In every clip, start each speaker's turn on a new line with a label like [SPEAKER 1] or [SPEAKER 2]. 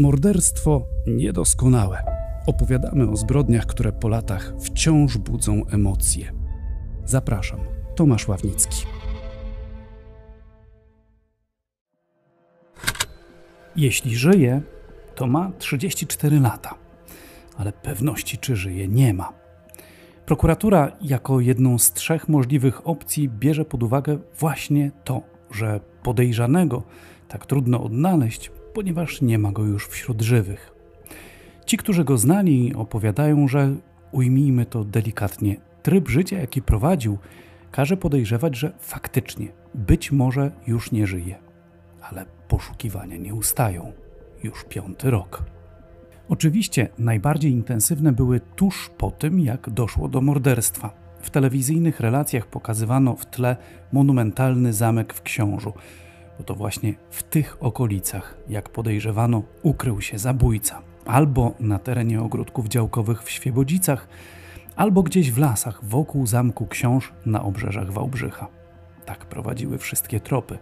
[SPEAKER 1] Morderstwo niedoskonałe. Opowiadamy o zbrodniach, które po latach wciąż budzą emocje. Zapraszam, Tomasz Ławnicki. Jeśli żyje, to ma 34 lata, ale pewności, czy żyje, nie ma. Prokuratura jako jedną z trzech możliwych opcji bierze pod uwagę właśnie to, że podejrzanego tak trudno odnaleźć, ponieważ nie ma go już wśród żywych. Ci, którzy go znali, opowiadają, że ujmijmy to delikatnie, tryb życia, jaki prowadził, każe podejrzewać, że faktycznie być może już nie żyje. Ale poszukiwania nie ustają. Już piąty rok. Oczywiście najbardziej intensywne były tuż po tym, jak doszło do morderstwa. W telewizyjnych relacjach pokazywano w tle monumentalny zamek w Książu, bo to właśnie w tych okolicach, jak podejrzewano, ukrył się zabójca. Albo na terenie ogródków działkowych w Świebodzicach, albo gdzieś w lasach wokół zamku Książ na obrzeżach Wałbrzycha. Tak prowadziły wszystkie tropy.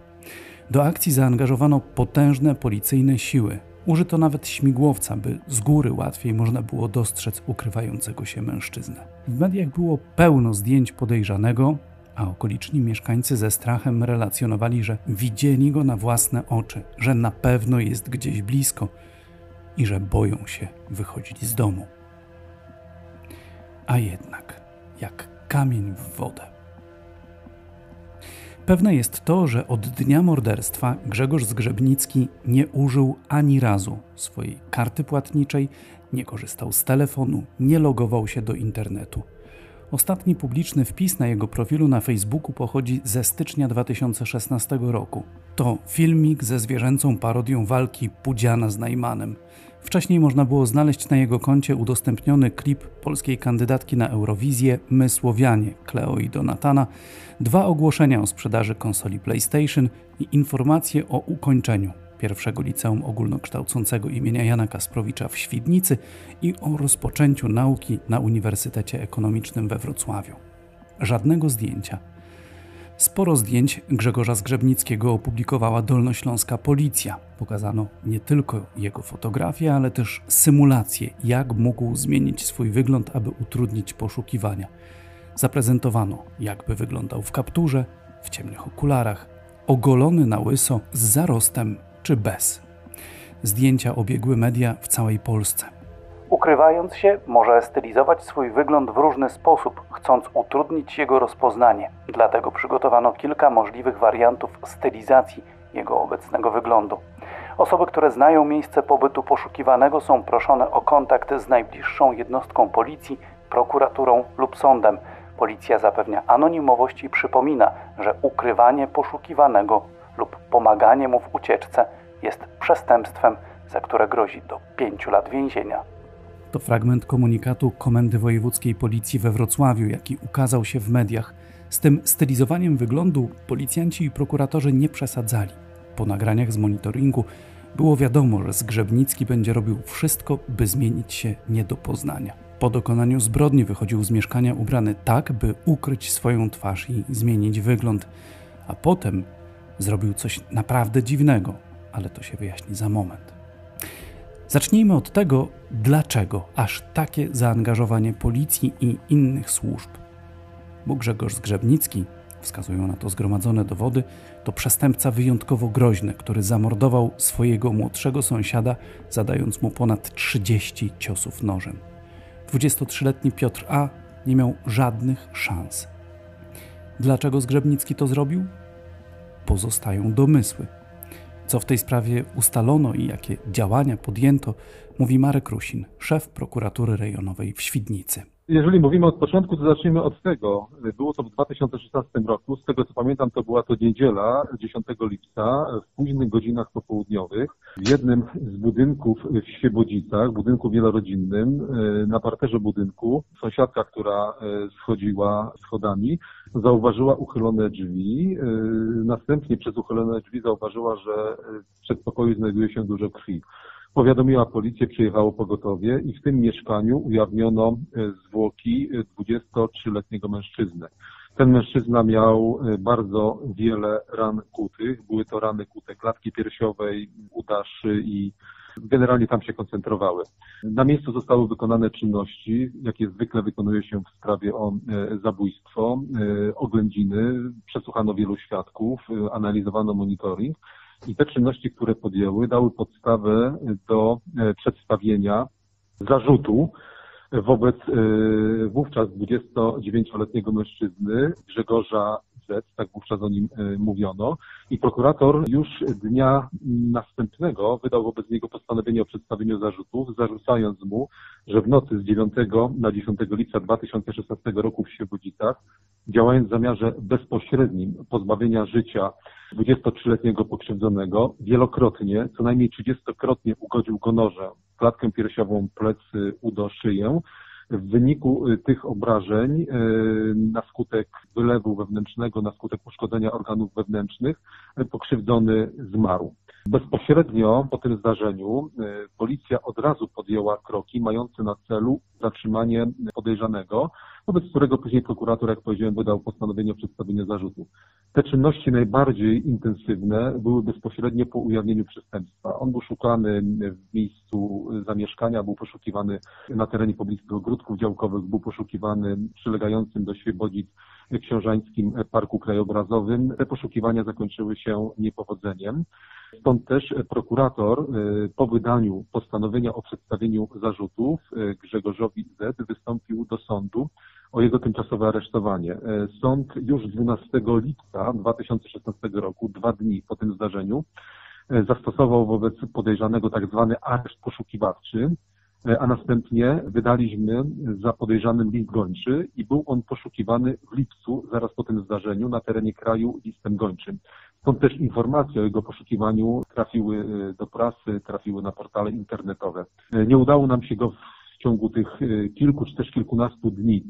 [SPEAKER 1] Do akcji zaangażowano potężne policyjne siły. Użyto nawet śmigłowca, by z góry łatwiej można było dostrzec ukrywającego się mężczyznę. W mediach było pełno zdjęć podejrzanego, a okoliczni mieszkańcy ze strachem relacjonowali, że widzieli go na własne oczy, że na pewno jest gdzieś blisko i że boją się wychodzić z domu. A jednak, jak kamień w wodę. Pewne jest to, że od dnia morderstwa Grzegorz Zgrzebnicki nie użył ani razu swojej karty płatniczej, nie korzystał z telefonu, nie logował się do internetu. Ostatni publiczny wpis na jego profilu na Facebooku pochodzi ze stycznia 2016 roku. To filmik ze zwierzęcą parodią walki Pudziana z Najmanem. Wcześniej można było znaleźć na jego koncie udostępniony klip polskiej kandydatki na Eurowizję My Słowianie, Kleo i Donatana, dwa ogłoszenia o sprzedaży konsoli PlayStation i informacje o ukończeniu pierwszego liceum ogólnokształcącego imienia Jana Kasprowicza w Świdnicy i o rozpoczęciu nauki na Uniwersytecie Ekonomicznym we Wrocławiu. Żadnego zdjęcia. Sporo zdjęć Grzegorza Zgrzebnickiego opublikowała Dolnośląska Policja. Pokazano nie tylko jego fotografię, ale też symulację, jak mógł zmienić swój wygląd, aby utrudnić poszukiwania. Zaprezentowano, jakby wyglądał w kapturze, w ciemnych okularach, ogolony na łyso z zarostem czy bez. Zdjęcia obiegły media w całej Polsce. Ukrywając się, może stylizować swój wygląd w różny sposób, chcąc utrudnić jego rozpoznanie. Dlatego przygotowano kilka możliwych wariantów stylizacji jego obecnego wyglądu. Osoby, które znają miejsce pobytu poszukiwanego, są proszone o kontakt z najbliższą jednostką policji, prokuraturą lub sądem. Policja zapewnia anonimowość i przypomina, że ukrywanie poszukiwanego lub pomaganie mu w ucieczce jest przestępstwem, za które grozi do pięciu lat więzienia. To fragment komunikatu Komendy Wojewódzkiej Policji we Wrocławiu, jaki ukazał się w mediach. Z tym stylizowaniem wyglądu policjanci i prokuratorzy nie przesadzali. Po nagraniach z monitoringu było wiadomo, że Zgrzebnicki będzie robił wszystko, by zmienić się nie do poznania. Po dokonaniu zbrodni wychodził z mieszkania ubrany tak, by ukryć swoją twarz i zmienić wygląd, a potem zrobił coś naprawdę dziwnego, ale to się wyjaśni za moment. Zacznijmy od tego, dlaczego aż takie zaangażowanie policji i innych służb. Bo Grzegorz Zgrzebnicki, wskazują na to zgromadzone dowody, to przestępca wyjątkowo groźny, który zamordował swojego młodszego sąsiada, zadając mu ponad 30 ciosów nożem. 23-letni Piotr A. nie miał żadnych szans. Dlaczego Zgrzebnicki to zrobił? Pozostają domysły. Co w tej sprawie ustalono i jakie działania podjęto, mówi Marek Rusin, szef prokuratury rejonowej w Świdnicy.
[SPEAKER 2] Jeżeli mówimy od początku, to zacznijmy od tego. Było to w 2016 roku. Z tego co pamiętam, to była to niedziela 10 lipca w późnych godzinach popołudniowych. W jednym z budynków w Świebodzicach, budynku wielorodzinnym, na parterze budynku, sąsiadka, która schodziła schodami, zauważyła uchylone drzwi. Następnie przez uchylone drzwi zauważyła, że w przedpokoju znajduje się dużo krwi powiadomiła policję, przyjechało pogotowie i w tym mieszkaniu ujawniono e, zwłoki 23-letniego mężczyzny. Ten mężczyzna miał e, bardzo wiele ran kutych. Były to rany kute klatki piersiowej, udaszy i generalnie tam się koncentrowały. Na miejscu zostały wykonane czynności, jakie zwykle wykonuje się w sprawie o zabójstwo, oględziny, przesłuchano wielu świadków, analizowano monitoring i te czynności, które podjęły, dały podstawę do przedstawienia zarzutu wobec y, wówczas 29-letniego mężczyzny Grzegorza Tak wówczas o nim y, mówiono. I prokurator już dnia następnego wydał wobec niego postanowienie o przedstawieniu zarzutów, zarzucając mu, że w nocy z 9 na 10 lipca 2016 roku w Świebodzicach, działając w zamiarze bezpośrednim pozbawienia życia 23-letniego pokrzywdzonego, wielokrotnie, co najmniej 30-krotnie ugodził go nożem klatkę piersiową, plecy, udo, szyję. W wyniku y, tych obrażeń y, na skutek wylewu wewnętrznego, na skutek uszkodzenia organów wewnętrznych, y, pokrzywdzony zmarł. Bezpośrednio po tym zdarzeniu policja od razu podjęła kroki mające na celu zatrzymanie podejrzanego, wobec którego później prokurator, jak powiedziałem, wydał postanowienie o przedstawieniu zarzutów. Te czynności najbardziej intensywne były bezpośrednio po ujawnieniu przestępstwa. On był szukany w miejscu zamieszkania, był poszukiwany na terenie pobliskich ogródków działkowych, był poszukiwany przylegającym do Świebodzic Książańskim Parku Krajobrazowym. Te poszukiwania zakończyły się niepowodzeniem. Stąd też prokurator y, po wydaniu postanowienia o przedstawieniu zarzutów y, Grzegorzowi Z wystąpił do sądu o jego tymczasowe aresztowanie. E, sąd już 12 lipca 2016 roku, dwa dni po tym zdarzeniu, zastosował wobec podejrzanego tak zwany areszt poszukiwawczy, a następnie wydaliśmy za podejrzanym list gończy i był on poszukiwany w lipcu, zaraz po tym zdarzeniu, na terenie kraju listem gończym. Stąd też informacje o jego poszukiwaniu trafiły do prasy, trafiły na portale internetowe. Nie udało nam się go w ciągu tych kilku czy też kilkunastu dni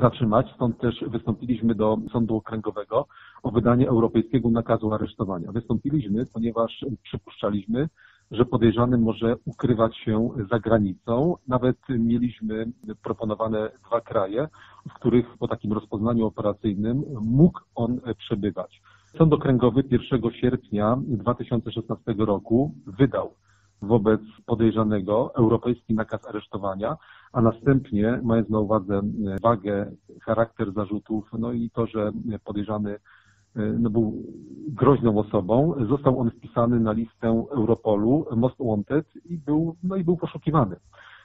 [SPEAKER 2] zatrzymać. Stąd też wystąpiliśmy do Sądu Okręgowego o wydanie europejskiego nakazu aresztowania. Wystąpiliśmy, ponieważ przypuszczaliśmy, że podejrzany może ukrywać się za granicą. Nawet mieliśmy proponowane dwa kraje, w których po takim rozpoznaniu operacyjnym mógł on przebywać. Sąd Okręgowy 1 sierpnia 2016 roku wydał wobec podejrzanego europejski nakaz aresztowania, a następnie, mając na uwadze wagę, charakter zarzutów, no i to, że podejrzany no, był groźną osobą, został on wpisany na listę Europolu Most Wanted i był, no i był poszukiwany.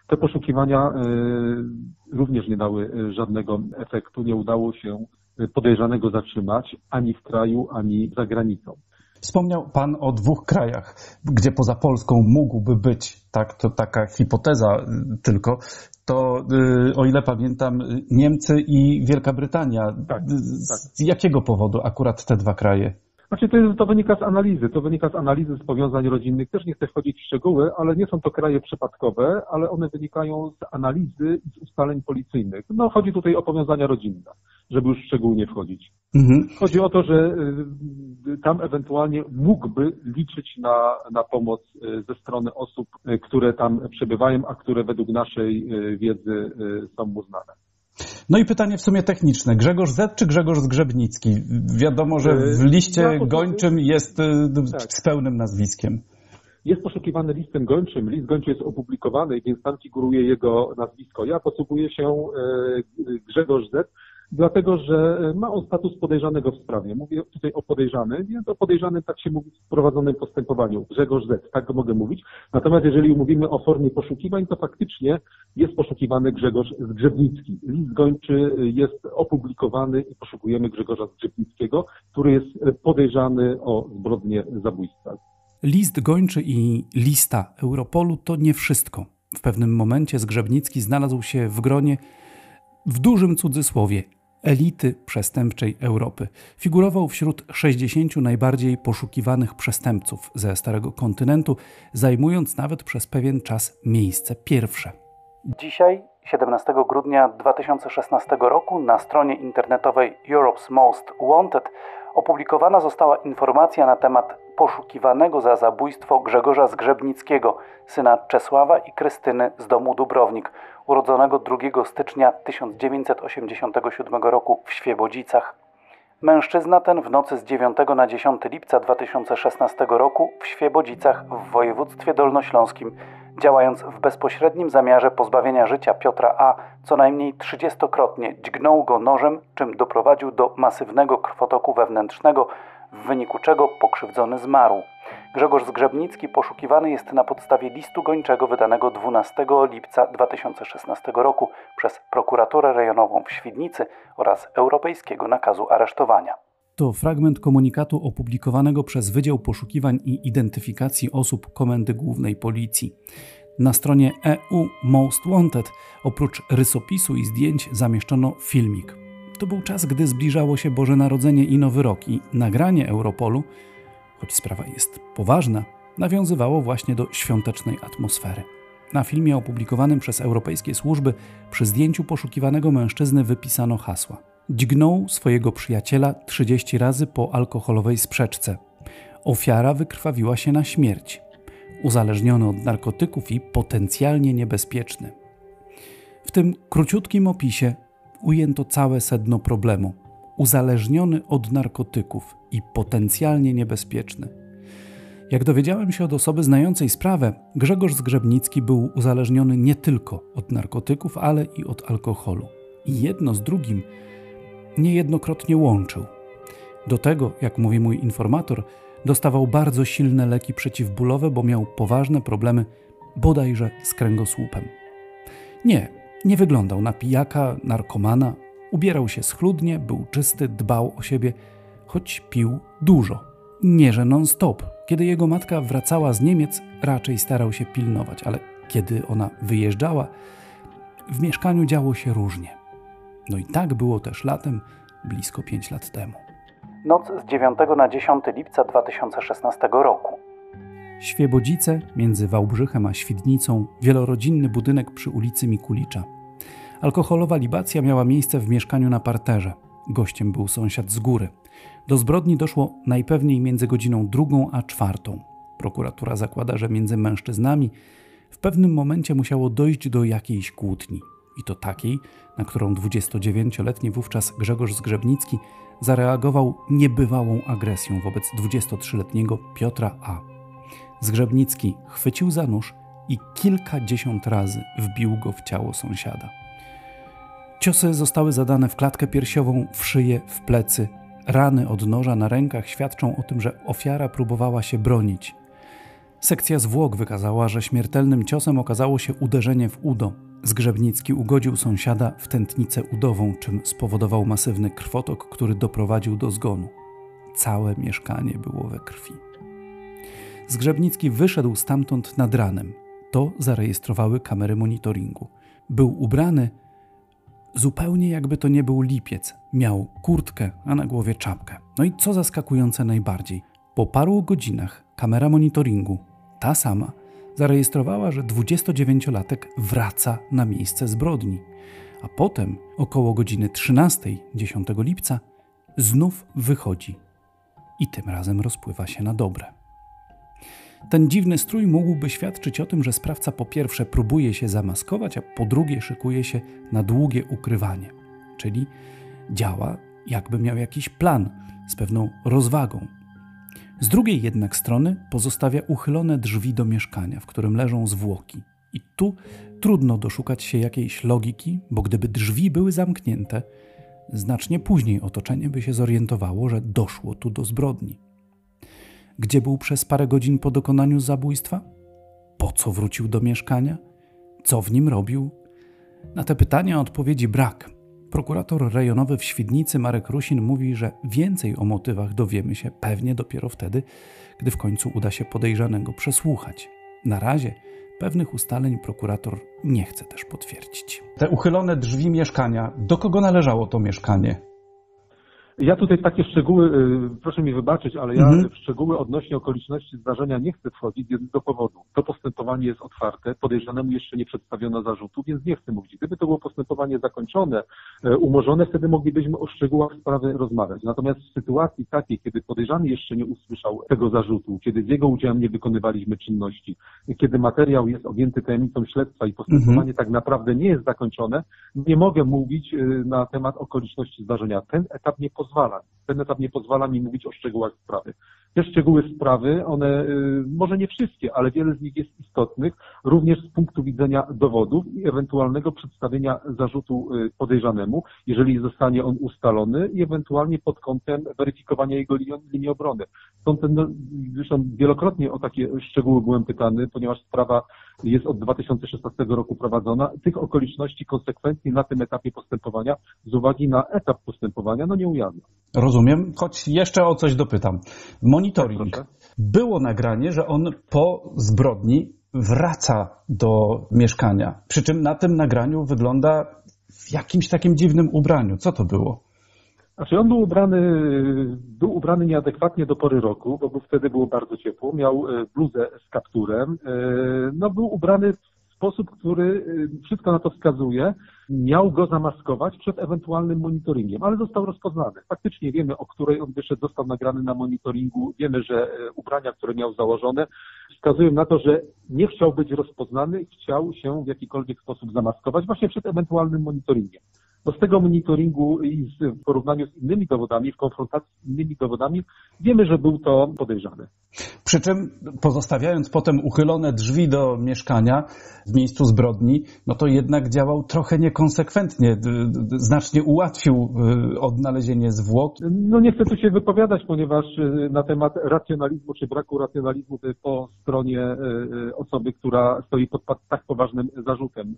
[SPEAKER 2] Te poszukiwania y, również nie dały e, żadnego efektu, nie udało się podejrzanego zatrzymać ani w kraju, ani za granicą.
[SPEAKER 1] Wspomniał Pan o dwóch krajach, gdzie poza Polską mógłby być, tak, to taka hipoteza y, tylko, to y, o ile pamiętam Niemcy i Wielka Brytania. Tak, z tak. jakiego powodu akurat te dwa kraje?
[SPEAKER 2] Znaczy to, jest, to wynika z analizy, to wynika z analizy z powiązań rodzinnych. Też nie chcę wchodzić w szczegóły, ale nie są to kraje przypadkowe, ale one wynikają z analizy i z ustaleń policyjnych. No chodzi tutaj o powiązania rodzinne, żeby już szczególnie wchodzić. Mhm. Chodzi o to, że y, tam ewentualnie mógłby liczyć na, na pomoc y, ze strony osób, y, które tam przebywają, a które według naszej wiedzy są mu znane.
[SPEAKER 1] No i pytanie w sumie techniczne. Grzegorz Z czy Grzegorz Zgrzebnicki? Wiadomo, że w liście gończym jest tak. z pełnym nazwiskiem.
[SPEAKER 2] Jest poszukiwany listem gończym. List gończy jest opublikowany, więc tam figuruje jego nazwisko. Ja posługuję się Grzegorz Z, dlatego że e, ma on status podejrzanego w sprawie. Mówię tutaj o podejrzanym, więc o podejrzanym tak się mówi w prowadzonym postępowaniu. Grzegorz Z, tak mogę mówić. Natomiast jeżeli mówimy o formie poszukiwań, to faktycznie jest poszukiwany Grzegorz Zgrzebnicki. List gończy jest opublikowany i poszukujemy Grzegorza Zgrzebnickiego, który jest podejrzany o zbrodnię zabójstwa.
[SPEAKER 1] List gończy i lista Europolu to nie wszystko. W pewnym momencie Zgrzebnicki znalazł się w gronie w dużym cudzysłowie elity przestępczej Europy. Figurował wśród 60 najbardziej poszukiwanych przestępców ze Starego Kontynentu, zajmując nawet przez pewien czas miejsce pierwsze. Dzisiaj, 17 grudnia 2016 roku, na stronie internetowej Europe's Most Wanted opublikowana została informacja na temat poszukiwanego za zabójstwo Grzegorza Zgrzebnickiego, syna Czesława i Krystyny z domu Dubrownik, urodzonego 2 stycznia 1987 roku w Świebodzicach. Mężczyzna ten w nocy z 9 na 10 lipca 2016 roku w Świebodzicach w województwie dolnośląskim, działając w bezpośrednim zamiarze pozbawienia życia Piotra A., co najmniej 30-krotnie dźgnął go nożem, czym doprowadził do masywnego krwotoku wewnętrznego, w wyniku czego pokrzywdzony zmarł. Grzegorz Zgrzebnicki poszukiwany jest na podstawie listu gończego wydanego 12 lipca 2016 roku przez prokuraturę rejonową w Świdnicy oraz europejskiego nakazu aresztowania. To fragment komunikatu opublikowanego przez Wydział Poszukiwań i Identyfikacji Osób Komendy Głównej Policji. Na stronie EU Most Wanted oprócz rysopisu i zdjęć zamieszczono filmik. To był czas, gdy zbliżało się Boże Narodzenie i Nowy Rok i nagranie Europolu choć sprawa jest poważna, nawiązywało właśnie do świątecznej atmosfery. Na filmie opublikowanym przez europejskie służby przy zdjęciu poszukiwanego mężczyzny wypisano hasła. Dźgnął swojego przyjaciela 30 razy po alkoholowej sprzeczce. Ofiara wykrwawiła się na śmierć. Uzależniony od narkotyków i potencjalnie niebezpieczny. W tym króciutkim opisie ujęto całe sedno problemu uzależniony od narkotyków i potencjalnie niebezpieczny. Jak dowiedziałem się od osoby znającej sprawę, Grzegorz Zgrzebnicki był uzależniony nie tylko od narkotyków, ale i od alkoholu. I jedno z drugim niejednokrotnie łączył. Do tego, jak mówi mój informator, dostawał bardzo silne leki przeciwbólowe, bo miał poważne problemy bodajże z kręgosłupem. Nie, nie wyglądał na pijaka, narkomana, Ubierał się schludnie, był czysty, dbał o siebie, choć pił dużo. Nie, że non-stop. Kiedy jego matka wracała z Niemiec, raczej starał się pilnować, ale kiedy ona wyjeżdżała, w mieszkaniu działo się różnie. No i tak było też latem, blisko 5 lat temu. Noc z 9 na 10 lipca 2016 roku. Świebodzice między Wałbrzychem a Świdnicą, wielorodzinny budynek przy ulicy Mikulicza. Alkoholowa libacja miała miejsce w mieszkaniu na parterze. Gościem był sąsiad z góry. Do zbrodni doszło najpewniej między godziną drugą a czwartą. Prokuratura zakłada, że między mężczyznami w pewnym momencie musiało dojść do jakiejś kłótni. I to takiej, na którą 29-letni wówczas Grzegorz Zgrzebnicki zareagował niebywałą agresją wobec 23-letniego Piotra A. Zgrzebnicki chwycił za nóż i kilkadziesiąt razy wbił go w ciało sąsiada. Ciosy zostały zadane w klatkę piersiową, w szyję, w plecy. Rany od noża na rękach świadczą o tym, że ofiara próbowała się bronić. Sekcja zwłok wykazała, że śmiertelnym ciosem okazało się uderzenie w udo. Zgrzebnicki ugodził sąsiada w tętnicę udową, czym spowodował masywny krwotok, który doprowadził do zgonu. Całe mieszkanie było we krwi. Zgrzebnicki wyszedł stamtąd nad ranem. To zarejestrowały kamery monitoringu. Był ubrany zupełnie jakby to nie był lipiec. Miał kurtkę, a na głowie czapkę. No i co zaskakujące najbardziej, po paru godzinach kamera monitoringu, ta sama, zarejestrowała, że 29-latek wraca na miejsce zbrodni. A potem, około godziny 13, 10 lipca, znów wychodzi i tym razem rozpływa się na dobre. Ten dziwny strój mógłby świadczyć o tym, że sprawca po pierwsze próbuje się zamaskować, a po drugie szykuje się na długie ukrywanie, czyli działa jakby miał jakiś plan z pewną rozwagą. Z drugiej jednak strony pozostawia uchylone drzwi do mieszkania, w którym leżą zwłoki. I tu trudno doszukać się jakiejś logiki, bo gdyby drzwi były zamknięte, znacznie później otoczenie by się zorientowało, że doszło tu do zbrodni. Gdzie był przez parę godzin po dokonaniu zabójstwa? Po co wrócił do mieszkania? Co w nim robił? Na te pytania odpowiedzi brak. Prokurator rejonowy w Świdnicy Marek Rusin mówi, że więcej o motywach dowiemy się pewnie dopiero wtedy, gdy w końcu uda się podejrzanego przesłuchać. Na razie pewnych ustaleń prokurator nie chce też potwierdzić. Te uchylone drzwi mieszkania, do kogo należało to mieszkanie?
[SPEAKER 2] Ja tutaj takie szczegóły, y, proszę mi wybaczyć, ale ja mhm. w szczegóły odnośnie okoliczności zdarzenia nie chcę wchodzić z jednego powodu. To postępowanie jest otwarte, podejrzanemu jeszcze nie przedstawiono zarzutu, więc nie chcę mówić. Gdyby to było postępowanie zakończone, e, umorzone, wtedy moglibyśmy o szczegółach sprawy rozmawiać. Natomiast w sytuacji takiej, kiedy podejrzany jeszcze nie usłyszał tego zarzutu, kiedy z jego udziałem nie wykonywaliśmy czynności, kiedy materiał jest objęty tajemnicą śledztwa i postępowanie mhm. tak naprawdę nie jest zakończone, nie mogę mówić y, na temat okoliczności zdarzenia. Ten etap nie pozwala. Ten etap nie pozwala mi mówić o szczegółach sprawy. Te szczegóły sprawy, one y, może nie wszystkie, ale wiele z nich jest istotnych, również z punktu widzenia dowodów i ewentualnego przedstawienia zarzutu y, podejrzanemu, jeżeli zostanie on ustalony i ewentualnie pod kątem weryfikowania jego linii obrony. Stąd ten, no, zresztą wielokrotnie o takie szczegóły byłem pytany, ponieważ sprawa jest od 2016 roku prowadzona. Tych okoliczności konsekwencji na tym etapie postępowania z uwagi na etap postępowania no nie ujawnia.
[SPEAKER 1] Rozumiem, choć jeszcze o coś dopytam. Monitoring. Tak, Było nagranie, że on po zbrodni wraca do mieszkania. Przy czym na tym nagraniu wygląda w jakimś takim dziwnym ubraniu. Co to było?
[SPEAKER 2] Znaczy on był ubrany, był ubrany nieadekwatnie do pory roku, bo wtedy było bardzo ciepło. Miał e, bluzę z kapturem. E, no był ubrany w sposób, który e, wszystko na to wskazuje. Miał go zamaskować przed ewentualnym monitoringiem, ale został rozpoznany. Faktycznie wiemy, o której on wyszedł, został nagrany na monitoringu. Wiemy, że ubrania, które miał założone, wskazują na to, że nie chciał być rozpoznany, chciał się w jakikolwiek sposób zamaskować właśnie przed ewentualnym monitoringiem. No z tego monitoringu i w porównaniu z innymi dowodami, w konfrontacji z innymi dowodami, wiemy, że był to podejrzany.
[SPEAKER 1] Przy czym pozostawiając potem uchylone drzwi do mieszkania w miejscu zbrodni, no to jednak działał trochę niekonsekwentnie, znacznie ułatwił y, odnalezienie zwłok.
[SPEAKER 2] No nie chcę tu się wypowiadać, ponieważ y, na temat racjonalizmu czy braku racjonalizmu po stronie y, osoby, która stoi pod tak poważnym zarzutem.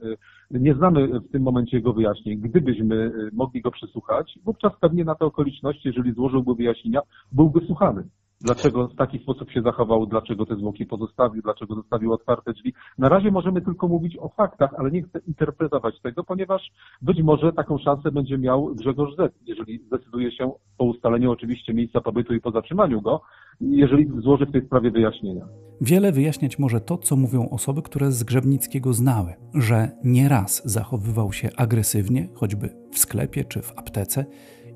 [SPEAKER 2] Nie znamy w tym momencie jego wyjaśnień. Gdybyśmy mogli go przesłuchać, wówczas pewnie na te okoliczności, jeżeli złożyłby wyjaśnienia, byłby słuchany dlaczego w taki sposób się zachował, dlaczego te zwłoki pozostawił, dlaczego zostawił otwarte drzwi. Na razie możemy tylko mówić o faktach, ale nie chcę interpretować tego, ponieważ być może taką szansę będzie miał Grzegorz Z, jeżeli zdecyduje się po ustaleniu oczywiście miejsca pobytu i po zatrzymaniu go, jeżeli złoży w tej sprawie wyjaśnienia.
[SPEAKER 1] Wiele wyjaśniać może to, co mówią osoby, które z Grzebnickiego znały, że nieraz zachowywał się agresywnie, choćby w sklepie czy w aptece,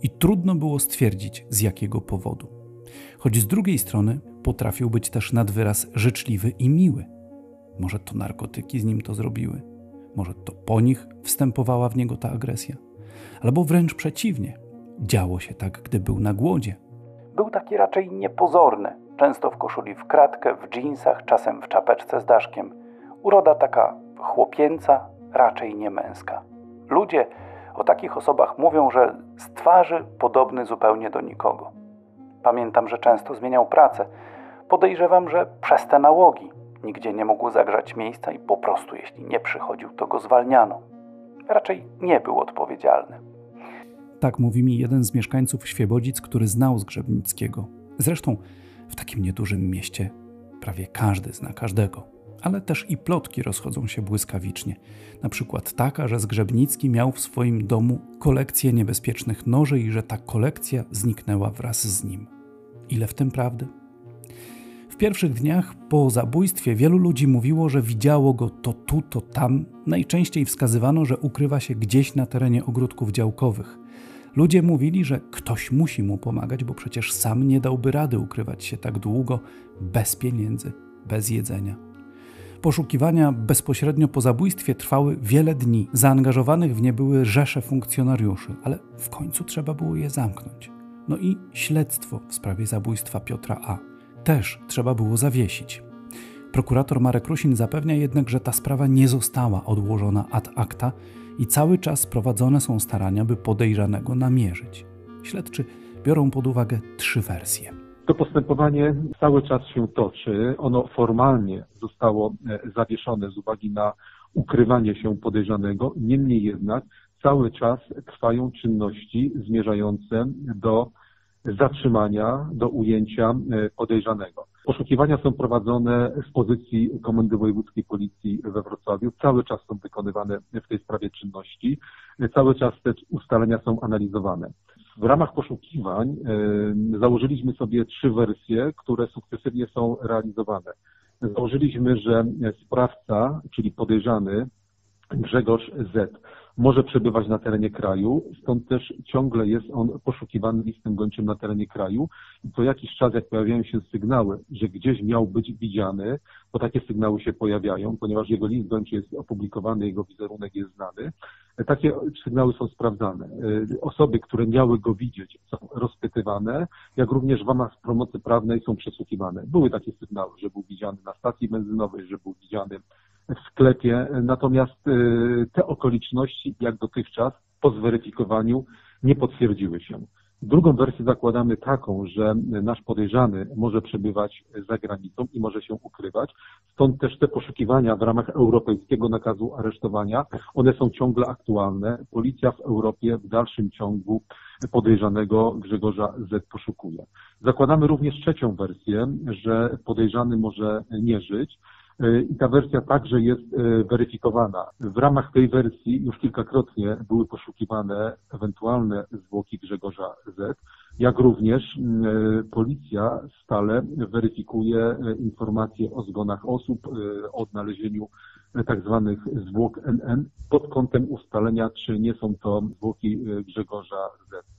[SPEAKER 1] i trudno było stwierdzić z jakiego powodu choć z drugiej strony potrafił być też nadwyraz życzliwy i miły. Może to narkotyki z nim to zrobiły, może to po nich wstępowała w niego ta agresja, albo wręcz przeciwnie, działo się tak, gdy był na głodzie. Był taki raczej niepozorny, często w koszuli w kratkę, w dżinsach, czasem w czapeczce z daszkiem. Uroda taka chłopięca, raczej nie męska. Ludzie o takich osobach mówią, że z twarzy podobny zupełnie do nikogo. Pamiętam, że często zmieniał pracę. Podejrzewam, że przez te nałogi nigdzie nie mógł zagrzać miejsca i po prostu, jeśli nie przychodził, to go zwalniano. Raczej nie był odpowiedzialny. Tak mówi mi jeden z mieszkańców Świebodzic, który znał Zgrzebnickiego. Zresztą w takim niedużym mieście prawie każdy zna każdego. Ale też i plotki rozchodzą się błyskawicznie. Na przykład taka, że Zgrzebnicki miał w swoim domu kolekcję niebezpiecznych noży i że ta kolekcja zniknęła wraz z nim. Ile w tym prawdy? W pierwszych dniach po zabójstwie wielu ludzi mówiło, że widziało go to tu, to tam. Najczęściej wskazywano, że ukrywa się gdzieś na terenie ogródków działkowych. Ludzie mówili, że ktoś musi mu pomagać, bo przecież sam nie dałby rady ukrywać się tak długo, bez pieniędzy, bez jedzenia. Poszukiwania bezpośrednio po zabójstwie trwały wiele dni. Zaangażowanych w nie były rzesze funkcjonariuszy, ale w końcu trzeba było je zamknąć. No i śledztwo w sprawie zabójstwa Piotra A. Też trzeba było zawiesić. Prokurator Marek Rusin zapewnia jednak, że ta sprawa nie została odłożona ad acta i cały czas prowadzone są starania, by podejrzanego namierzyć. Śledczy biorą pod uwagę trzy wersje.
[SPEAKER 2] To postępowanie cały czas się toczy. Ono formalnie zostało e, zawieszone z uwagi na ukrywanie się podejrzanego. Niemniej jednak cały czas trwają czynności zmierzające do zatrzymania, do ujęcia e, podejrzanego. Poszukiwania są prowadzone z pozycji Komendy Wojewódzkiej Policji we Wrocławiu. Cały czas są wykonywane w tej sprawie czynności. Cały czas te ustalenia są analizowane. W ramach poszukiwań e, założyliśmy sobie trzy wersje, które sukcesywnie są realizowane. Założyliśmy, że sprawca, czyli podejrzany Grzegorz Z może przebywać na terenie kraju, stąd też ciągle jest on poszukiwany listem gończym na terenie kraju i co jakiś czas, jak pojawiają się sygnały, że gdzieś miał być widziany, bo takie sygnały się pojawiają, ponieważ jego list gończy jest opublikowany, jego wizerunek jest znany, Takie sygnały są sprawdzane. Osoby, które miały go widzieć, są rozpytywane, jak również w ramach pomocy prawnej są przesłuchiwane. Były takie sygnały, że był widziany na stacji benzynowej, że był widziany w sklepie, natomiast te okoliczności, jak dotychczas, po zweryfikowaniu, nie potwierdziły się. Drugą wersję zakładamy taką, że nasz podejrzany może przebywać za granicą i może się ukrywać. Stąd też te poszukiwania w ramach europejskiego nakazu aresztowania, one są ciągle aktualne. Policja w Europie w dalszym ciągu podejrzanego Grzegorza Z poszukuje. Zakładamy również trzecią wersję, że podejrzany może nie żyć. I ta wersja także jest e, weryfikowana. W ramach tej wersji już kilkakrotnie były poszukiwane ewentualne zwłoki Grzegorza Z, jak również e, policja stale weryfikuje e, informacje o zgonach osób, o odnalezieniu tak zwanych zwłok NN pod kątem ustalenia, czy nie są to zwłoki Grzegorza Z.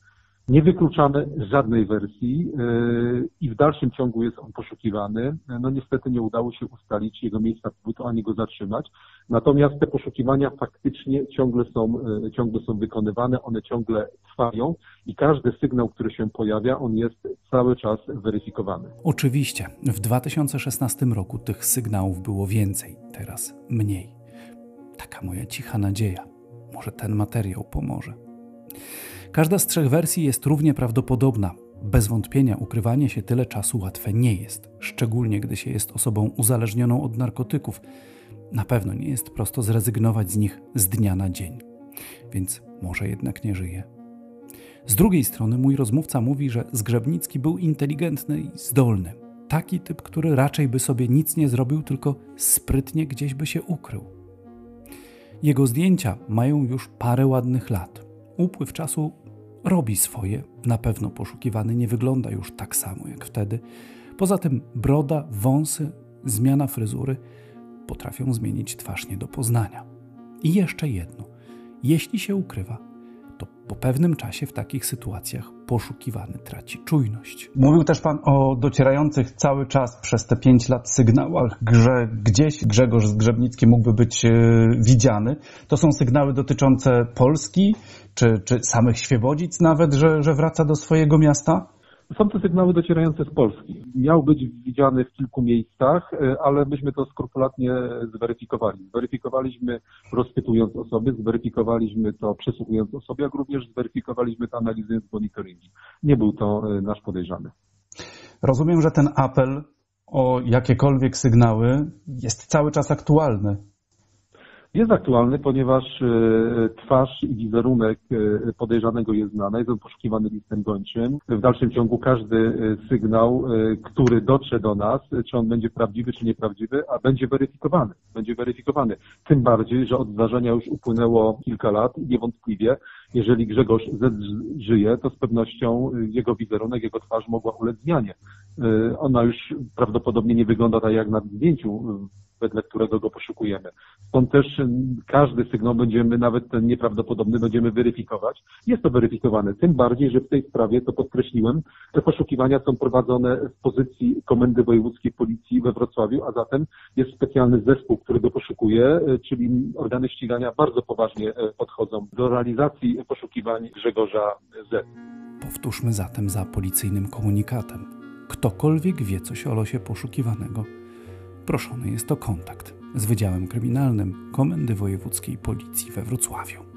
[SPEAKER 2] Nie wykluczamy żadnej wersji yy, i w dalszym ciągu jest on poszukiwany. No niestety nie udało się ustalić jego miejsca pobytu ani go zatrzymać. Natomiast te poszukiwania faktycznie ciągle są, yy, ciągle są wykonywane, one ciągle trwają i każdy sygnał, który się pojawia, on jest cały czas weryfikowany.
[SPEAKER 1] Oczywiście w 2016 roku tych sygnałów było więcej, teraz mniej. Taka moja cicha nadzieja. Może ten materiał pomoże. Każda z trzech wersji jest równie prawdopodobna. Bez wątpienia ukrywanie się tyle czasu łatwe nie jest, szczególnie gdy się jest osobą uzależnioną od narkotyków. Na pewno nie jest prosto zrezygnować z nich z dnia na dzień. Więc może jednak nie żyje. Z drugiej strony mój rozmówca mówi, że Zgrzebnicki był inteligentny i zdolny. Taki typ, który raczej by sobie nic nie zrobił, tylko sprytnie gdzieś by się ukrył. Jego zdjęcia mają już parę ładnych lat upływ czasu robi swoje. Na pewno poszukiwany nie wygląda już tak samo jak wtedy. Poza tym broda, wąsy, zmiana fryzury potrafią zmienić twarz nie do poznania. I jeszcze jedno. Jeśli się ukrywa, po pewnym czasie w takich sytuacjach poszukiwany traci czujność.
[SPEAKER 3] Mówił też Pan o docierających cały czas przez te pięć lat sygnałach, że gdzieś Grzegorz Zgrzebnicki mógłby być e, widziany. To są sygnały dotyczące Polski, czy, czy samych Świebodzic nawet, że, że wraca do swojego miasta?
[SPEAKER 2] Są to sygnały docierające z Polski. Miał być widziany w kilku miejscach, e, ale myśmy to skrupulatnie zweryfikowali. Zweryfikowaliśmy rozpytując osoby, zweryfikowaliśmy to przesłuchując osoby, jak również zweryfikowaliśmy to analizując monitoringi. Nie był to e, nasz podejrzany.
[SPEAKER 3] Rozumiem, że ten apel o jakiekolwiek sygnały jest cały czas aktualny
[SPEAKER 2] jest aktualny, ponieważ e, twarz i wizerunek e, podejrzanego jest znany, jest on poszukiwany listem gończym. W dalszym ciągu każdy e, sygnał, który dotrze do nas, czy on będzie prawdziwy, czy nieprawdziwy, a będzie weryfikowany. Będzie weryfikowany. Tym bardziej, że od zdarzenia już upłynęło kilka lat i niewątpliwie, jeżeli Grzegorz Z żyje, to z pewnością jego wizerunek, jego twarz mogła ulec zmianie. Ona już prawdopodobnie nie wygląda tak jak na zdjęciu wedle którego go poszukujemy. Stąd też każdy sygnał będziemy, nawet ten nieprawdopodobny, będziemy weryfikować. Jest to weryfikowane, tym bardziej, że w tej sprawie, to podkreśliłem, te poszukiwania są prowadzone z pozycji Komendy Wojewódzkiej Policji we Wrocławiu, a zatem jest specjalny zespół, który go poszukuje, e, czyli organy ścigania bardzo poważnie e, podchodzą do realizacji poszukiwań Grzegorza Z.
[SPEAKER 1] Powtórzmy zatem za policyjnym komunikatem. Ktokolwiek wie coś o losie poszukiwanego, proszony jest o kontakt z Wydziałem Kryminalnym Komendy Wojewódzkiej Policji we Wrocławiu.